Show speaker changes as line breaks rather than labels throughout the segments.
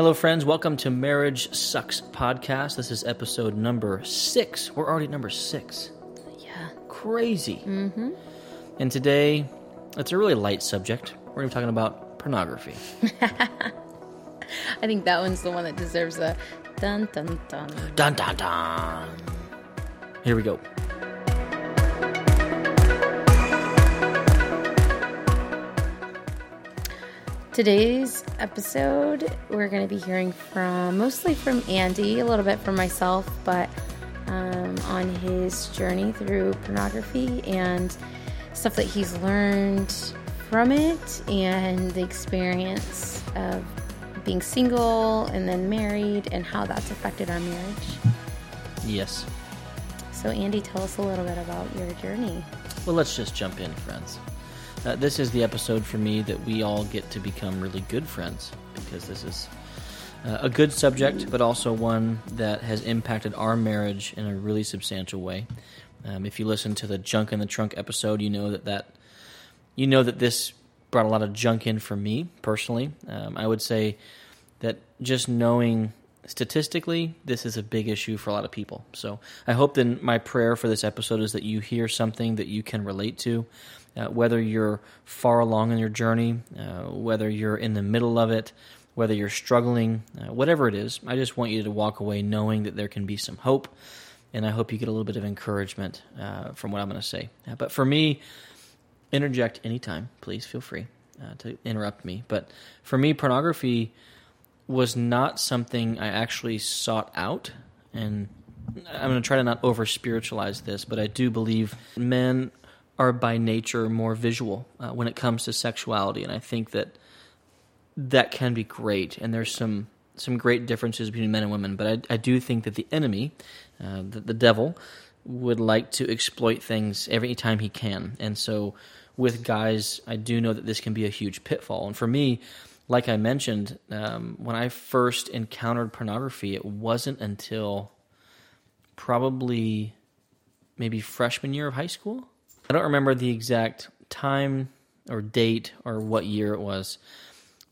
Hello, friends. Welcome to Marriage Sucks podcast. This is episode number six. We're already number six.
Yeah.
Crazy. Mm-hmm. And today, it's a really light subject. We're going to be talking about pornography.
I think that one's the one that deserves a dun dun dun.
Dun dun dun. Here we go.
Today's episode, we're going to be hearing from mostly from Andy, a little bit from myself, but um, on his journey through pornography and stuff that he's learned from it and the experience of being single and then married and how that's affected our marriage.
Yes.
So, Andy, tell us a little bit about your journey.
Well, let's just jump in, friends. Uh, this is the episode for me that we all get to become really good friends because this is uh, a good subject, but also one that has impacted our marriage in a really substantial way. Um, if you listen to the junk in the trunk episode, you know that that you know that this brought a lot of junk in for me personally. Um, I would say that just knowing statistically, this is a big issue for a lot of people. So I hope that my prayer for this episode is that you hear something that you can relate to, uh, whether you're far along in your journey, uh, whether you're in the middle of it, whether you're struggling, uh, whatever it is. I just want you to walk away knowing that there can be some hope, and I hope you get a little bit of encouragement uh, from what I'm going to say. Uh, but for me, interject anytime, please feel free uh, to interrupt me. But for me, pornography was not something I actually sought out, and I'm going to try to not over spiritualize this, but I do believe men are by nature more visual uh, when it comes to sexuality, and I think that that can be great, and there's some some great differences between men and women. But I, I do think that the enemy, uh, the, the devil, would like to exploit things every time he can, and so with guys, I do know that this can be a huge pitfall. And for me, like I mentioned, um, when I first encountered pornography, it wasn't until probably maybe freshman year of high school. I don't remember the exact time or date or what year it was,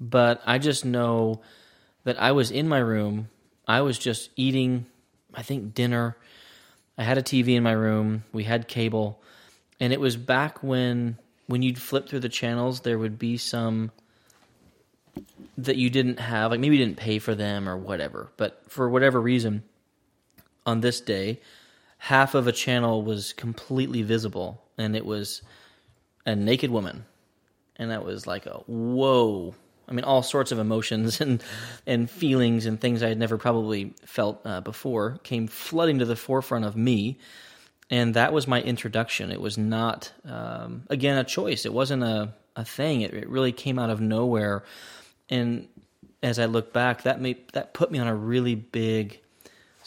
but I just know that I was in my room. I was just eating, I think, dinner. I had a TV in my room. We had cable. And it was back when when you'd flip through the channels, there would be some that you didn't have, like maybe you didn't pay for them or whatever. But for whatever reason, on this day, half of a channel was completely visible, and it was a naked woman, and that was like a whoa. I mean, all sorts of emotions and and feelings and things I had never probably felt uh, before came flooding to the forefront of me, and that was my introduction. It was not, um, again, a choice. It wasn't a a thing. It, it really came out of nowhere and as I look back, that made that put me on a really big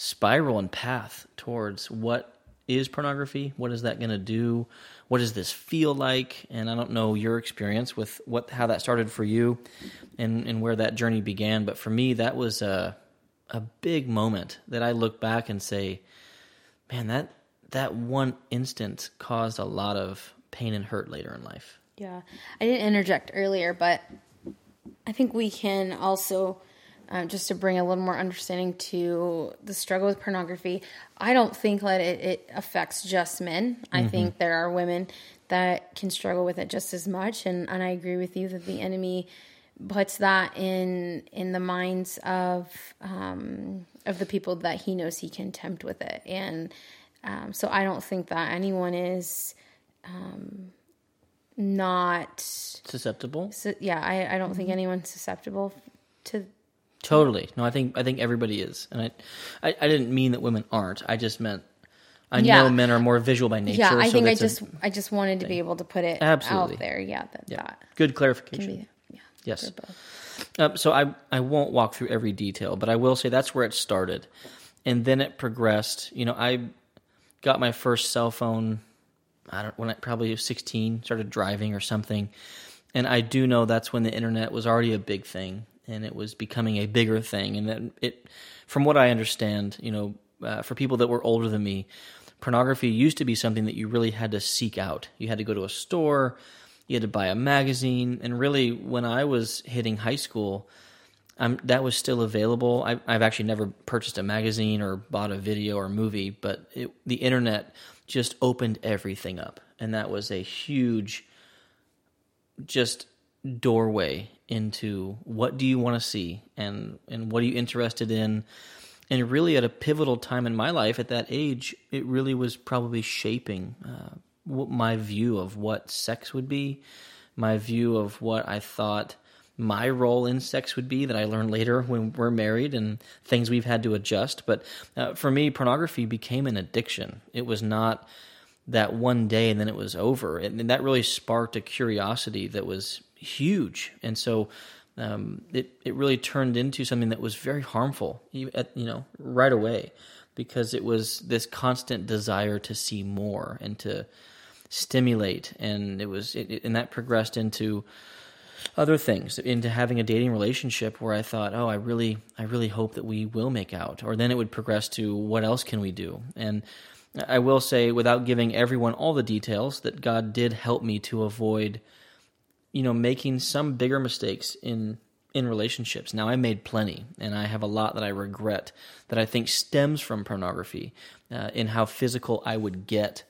spiral and path towards what is pornography. What is that going to do? What does this feel like? And I don't know your experience with what how that started for you, and and where that journey began. But for me, that was a a big moment that I look back and say, man, that that one instant caused a lot of pain and hurt later in life.
Yeah, I didn't interject earlier, but I think we can also, um, just to bring a little more understanding to the struggle with pornography, I don't think that it, it affects just men. I mm-hmm. think there are women that can struggle with it just as much. And, and I agree with you that the enemy puts that in in the minds of um, of the people that he knows he can tempt with it. And um, so I don't think that anyone is um, not
susceptible.
So, yeah, I, I don't mm-hmm. think anyone's susceptible to.
Totally. No, I think I think everybody is, and I, I, I didn't mean that women aren't. I just meant I yeah. know men are more visual by nature.
Yeah, I so think I just I just wanted to be able to put it Absolutely. out there. Yeah, that,
yeah.
That
Good clarification. Be, yeah. Yes. Uh, so I I won't walk through every detail, but I will say that's where it started, and then it progressed. You know, I got my first cell phone I don't when I probably was 16, started driving or something. And I do know that's when the internet was already a big thing and it was becoming a bigger thing. And that it, from what I understand, you know, uh, for people that were older than me, pornography used to be something that you really had to seek out. You had to go to a store, you had to buy a magazine. And really, when I was hitting high school, I'm, that was still available. I, I've actually never purchased a magazine or bought a video or movie, but it, the internet just opened everything up, and that was a huge, just doorway into what do you want to see and and what are you interested in? And really at a pivotal time in my life at that age it really was probably shaping uh, my view of what sex would be my view of what i thought my role in sex would be that i learned later when we're married and things we've had to adjust. But uh, for me pornography became an addiction. It was not that one day and then it was over. And that really sparked a curiosity that was huge, and so um, it it really turned into something that was very harmful, you know, right away, because it was this constant desire to see more and to stimulate, and it was it, and that progressed into other things into having a dating relationship where I thought, oh, I really, I really hope that we will make out. Or then it would progress to what else can we do? And I will say, without giving everyone all the details, that God did help me to avoid you know, making some bigger mistakes in in relationships. Now I made plenty, and I have a lot that I regret that I think stems from pornography uh, in how physical I would get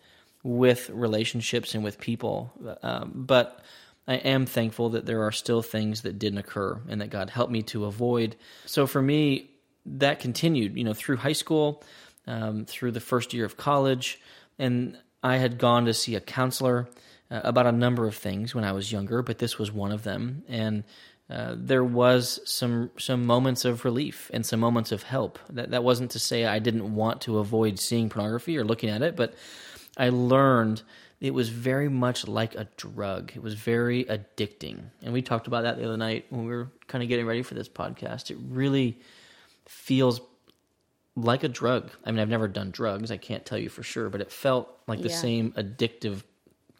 with relationships and with people. Um, but I am thankful that there are still things that didn't occur and that God helped me to avoid. So for me, that continued, you know, through high school, um, through the first year of college, and I had gone to see a counselor uh, about a number of things when I was younger, but this was one of them. And uh, there was some some moments of relief and some moments of help. That that wasn't to say I didn't want to avoid seeing pornography or looking at it, but I learned it was very much like a drug. It was very addicting, and we talked about that the other night when we were kind of getting ready for this podcast. It really feels like a drug. I mean, I've never done drugs. I can't tell you for sure, but it felt like yeah. the same addictive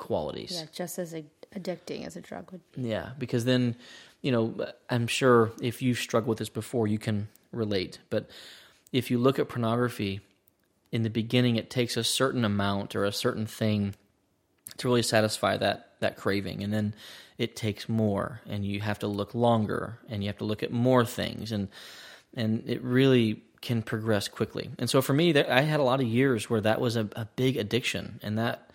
qualities.
Yeah, just as addicting as a drug would be.
Yeah, because then, you know, I'm sure if you've struggled with this before, you can relate. But if you look at pornography, in the beginning, it takes a certain amount or a certain thing to really satisfy that that craving, and then it takes more, and you have to look longer, and you have to look at more things, and and it really can progress quickly. And so for me, I had a lot of years where that was a, a big addiction, and that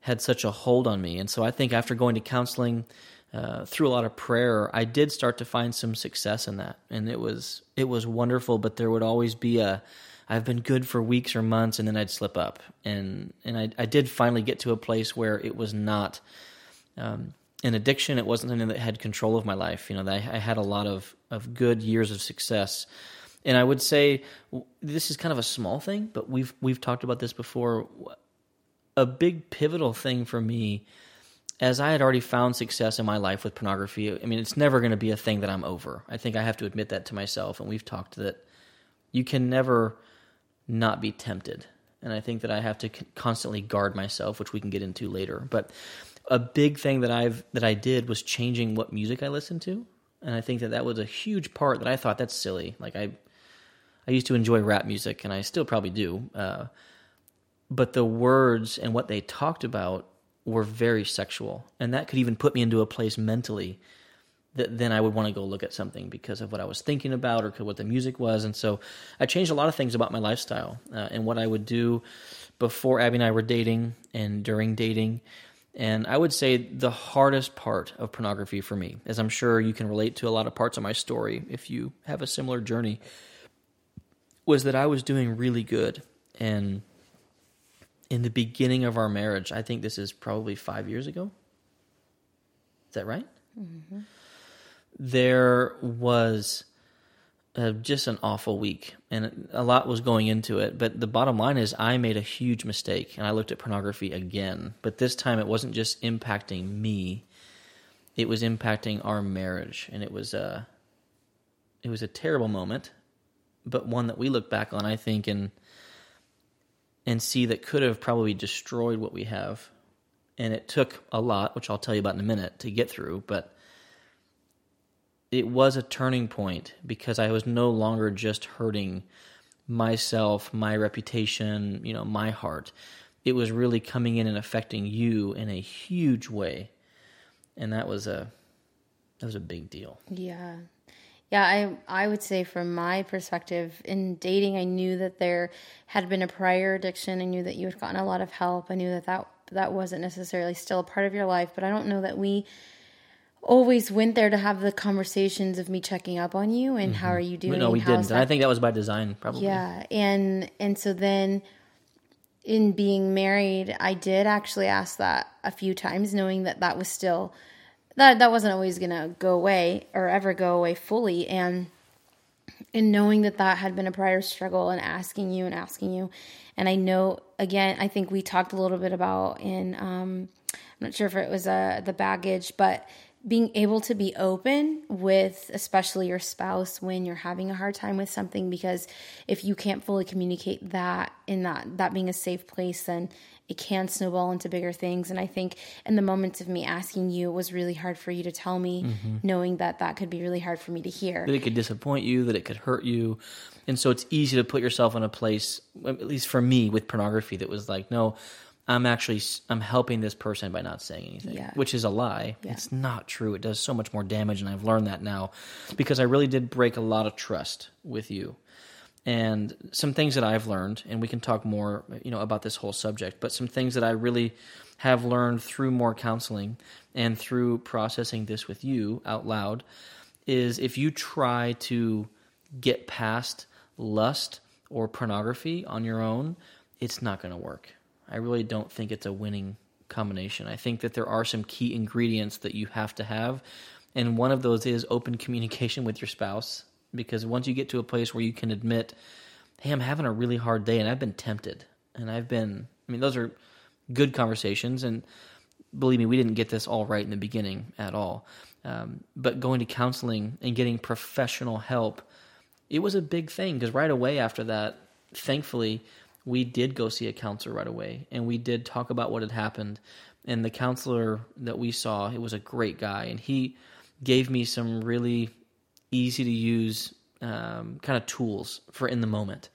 had such a hold on me. And so I think after going to counseling, uh, through a lot of prayer, I did start to find some success in that, and it was it was wonderful. But there would always be a I've been good for weeks or months, and then I'd slip up, and and I, I did finally get to a place where it was not um, an addiction. It wasn't something that had control of my life. You know, I, I had a lot of of good years of success. And I would say this is kind of a small thing, but we've we've talked about this before a big pivotal thing for me as I had already found success in my life with pornography. I mean, it's never going to be a thing that I'm over. I think I have to admit that to myself, and we've talked that you can never not be tempted. And I think that I have to constantly guard myself, which we can get into later. But a big thing that I've that I did was changing what music I listened to, and I think that that was a huge part that I thought that's silly. Like I, I used to enjoy rap music, and I still probably do. Uh, but the words and what they talked about were very sexual. And that could even put me into a place mentally that then I would want to go look at something because of what I was thinking about or what the music was. And so I changed a lot of things about my lifestyle uh, and what I would do before Abby and I were dating and during dating. And I would say the hardest part of pornography for me, as I'm sure you can relate to a lot of parts of my story if you have a similar journey, was that I was doing really good and in the beginning of our marriage. I think this is probably five years ago. Is that right? Mm-hmm. There was uh, just an awful week, and a lot was going into it. But the bottom line is, I made a huge mistake, and I looked at pornography again. But this time, it wasn't just impacting me; it was impacting our marriage, and it was a it was a terrible moment, but one that we look back on, I think, and and see that could have probably destroyed what we have. And it took a lot, which I'll tell you about in a minute, to get through, but it was a turning point because I was no longer just hurting myself, my reputation, you know, my heart. It was really coming in and affecting you in a huge way. And that was a that was a big deal.
Yeah. Yeah, I I would say from my perspective in dating, I knew that there had been a prior addiction. I knew that you had gotten a lot of help. I knew that that that wasn't necessarily still a part of your life, but I don't know that we always went there to have the conversations of me checking up on you and how mm-hmm. are you doing?
No, we didn't. I think that was by design, probably.
yeah, and and so then in being married, I did actually ask that a few times, knowing that that was still that that wasn't always gonna go away or ever go away fully, and and knowing that that had been a prior struggle, and asking you and asking you, and I know again, I think we talked a little bit about in um, I'm not sure if it was uh, the baggage, but being able to be open with especially your spouse when you're having a hard time with something because if you can't fully communicate that in that that being a safe place then it can snowball into bigger things and i think in the moments of me asking you it was really hard for you to tell me mm-hmm. knowing that that could be really hard for me to hear
That it could disappoint you, that it could hurt you. And so it's easy to put yourself in a place, at least for me with pornography, that was like, no, I'm actually I'm helping this person by not saying anything,
Yeah.
which is a lie.
Yeah.
It's not true. It does so much more damage, and I've learned that now because I really did break a lot of trust with you. And some things that I've learned, and we can talk more, you know, about this whole subject. But some things that I really have learned through more counseling and through processing this with you out loud is if you try to get past lust or pornography on your own, it's not going to work. I really don't think it's a winning combination. I think that there are some key ingredients that you have to have, and one of those is open communication with your spouse. Because once you get to a place where you can admit, hey, I'm having a really hard day and I've been tempted, and I've been, I mean, those are good conversations, and believe me, we didn't get this all right in the beginning at all. Um, but going to counseling and getting professional help, it was a big thing because right away after that, thankfully, we did go see a counselor right away and we did talk about what had happened. And the counselor that we saw, it was a great guy, and he gave me some really easy to use um, kind of tools for in the moment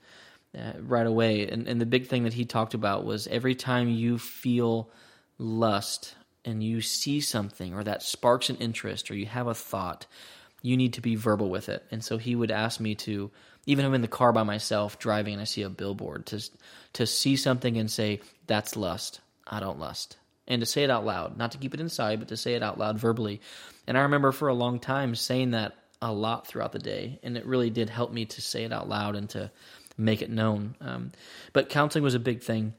uh, right away. And, and the big thing that he talked about was every time you feel lust and you see something or that sparks an interest or you have a thought, you need to be verbal with it. And so he would ask me to, even if I'm in the car by myself driving and I see a billboard, to to see something and say, "That's lust. I don't lust," and to say it out loud, not to keep it inside, but to say it out loud verbally. And I remember for a long time saying that a lot throughout the day, and it really did help me to say it out loud and to make it known. Um, but counseling was a big thing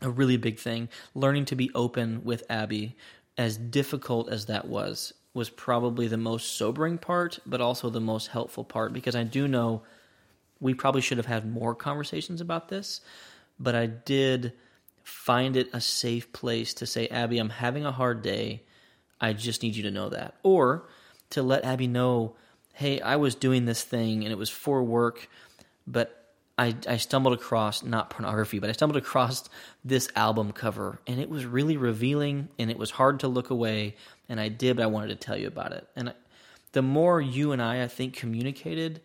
a really big thing. Learning to be open with Abby, as difficult as that was, was probably the most sobering part, but also the most helpful part because I do know we probably should have had more conversations about this, but I did find it a safe place to say, Abby, I'm having a hard day. I just need you to know that. Or to let Abby know, hey, I was doing this thing and it was for work, but I, I stumbled across not pornography, but I stumbled across this album cover, and it was really revealing, and it was hard to look away. And I did, but I wanted to tell you about it. And I, the more you and I, I think, communicated,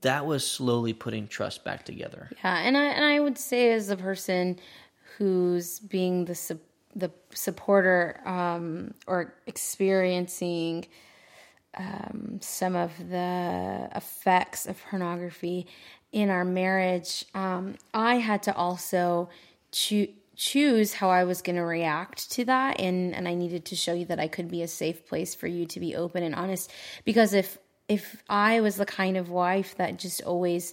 that was slowly putting trust back together.
Yeah, and I and I would say as a person who's being the su- the supporter um, or experiencing um, some of the effects of pornography in our marriage, um, I had to also choo- choose how I was going to react to that, and and I needed to show you that I could be a safe place for you to be open and honest. Because if if I was the kind of wife that just always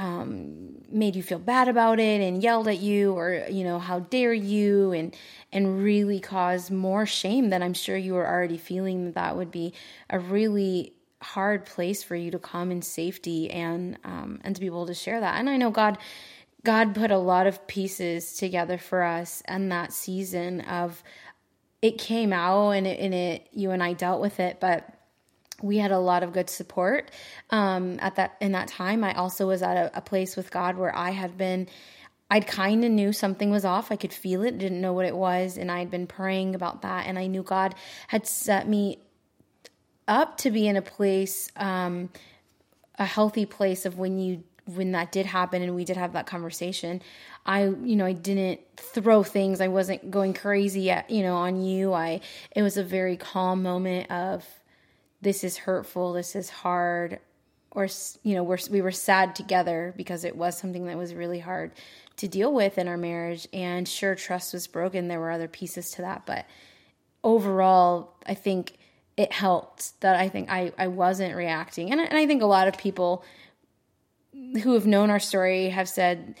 um, made you feel bad about it and yelled at you or you know how dare you and and really cause more shame than I'm sure you were already feeling that that would be a really hard place for you to come in safety and um, and to be able to share that. And I know God God put a lot of pieces together for us and that season of it came out and it, and it you and I dealt with it but we had a lot of good support um, at that in that time. I also was at a, a place with God where I had been. I'd kind of knew something was off. I could feel it, didn't know what it was, and I had been praying about that. And I knew God had set me up to be in a place, um, a healthy place of when you when that did happen and we did have that conversation. I you know I didn't throw things. I wasn't going crazy at you know on you. I it was a very calm moment of this is hurtful, this is hard, or you know, we're, we were sad together because it was something that was really hard to deal with in our marriage. And sure, trust was broken. There were other pieces to that, but overall, I think it helped that I think I, I wasn't reacting. And, and I think a lot of people who have known our story have said,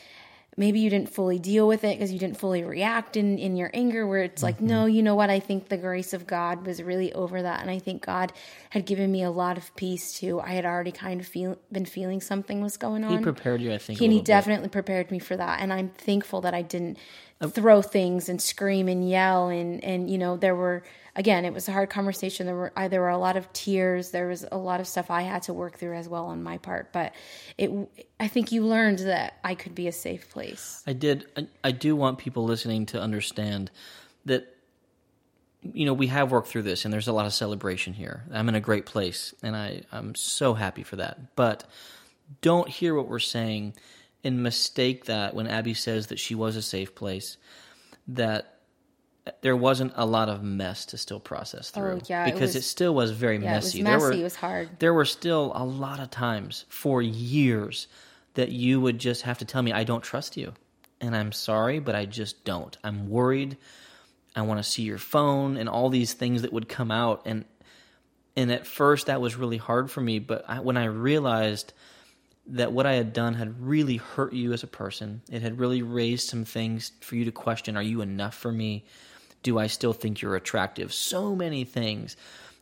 maybe you didn't fully deal with it because you didn't fully react in, in your anger where it's like mm-hmm. no you know what i think the grace of god was really over that and i think god had given me a lot of peace too i had already kind of feel, been feeling something was going on
he prepared you i think
and he definitely bit. prepared me for that and i'm thankful that i didn't throw things and scream and yell and and you know there were again it was a hard conversation. There were there were a lot of tears. There was a lot of stuff i had to work through as well on my part but it i think you learned that i could be a safe place.
I did. I, I do want people listening to understand that you know we have worked through this and there's a lot of celebration here. I'm in a great place and i i'm so happy for that. But don't hear what we're saying and mistake that when Abby says that she was a safe place, that there wasn't a lot of mess to still process oh, through.
Oh, yeah,
because it, was, it, still was very
yeah,
messy.
It was messy. There were, it was hard.
There were still a lot of times for years that you would just have to tell me, I don't trust you. And I'm sorry, but I just don't. I'm worried. I want to see your phone and all these things that would come out. And and at first that was really hard for me. But I, when I realized – that what I had done had really hurt you as a person. It had really raised some things for you to question Are you enough for me? Do I still think you're attractive? So many things.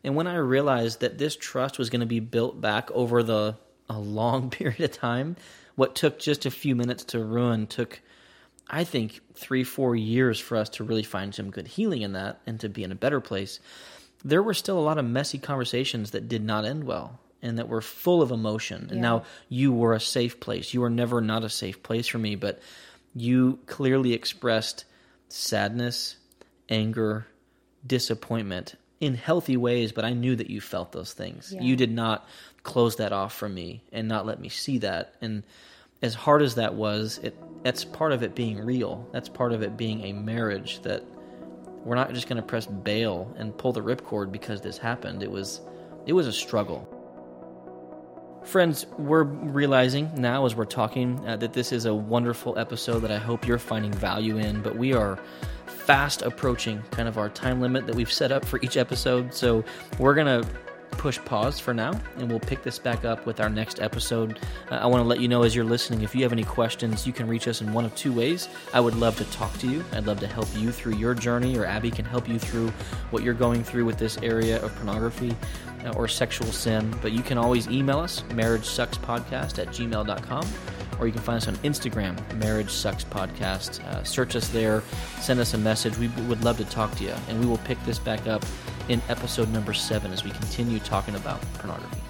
And when I realized that this trust was going to be built back over the a long period of time, what took just a few minutes to ruin took, I think, three, four years for us to really find some good healing in that and to be in a better place. There were still a lot of messy conversations that did not end well and that were full of emotion. And now you were a safe place. You were never not a safe place for me, but you clearly expressed sadness, anger, disappointment in healthy ways, but I knew that you felt those things. Yeah. You did not close that off from me and not let me see that. And as hard as that was, it that's part of it being real. That's part of it being a marriage that we're not just going to press bail and pull the ripcord because this happened. It was it was a struggle. Friends, we're realizing now as we're talking uh, that this is a wonderful episode that I hope you're finding value in, but we are fast approaching kind of our time limit that we've set up for each episode. So we're going to push pause for now and we'll pick this back up with our next episode. Uh, I want to let you know as you're listening, if you have any questions, you can reach us in one of two ways. I would love to talk to you. I'd love to help you through your journey, or Abby can help you through what you're going through with this area of pornography or sexual sin. But you can always email us, marriage sucks podcast at gmail.com or you can find us on Instagram, Marriage Sucks Podcast. Uh, search us there, send us a message. We would love to talk to you, and we will pick this back up in episode number seven as we continue talking about pornography.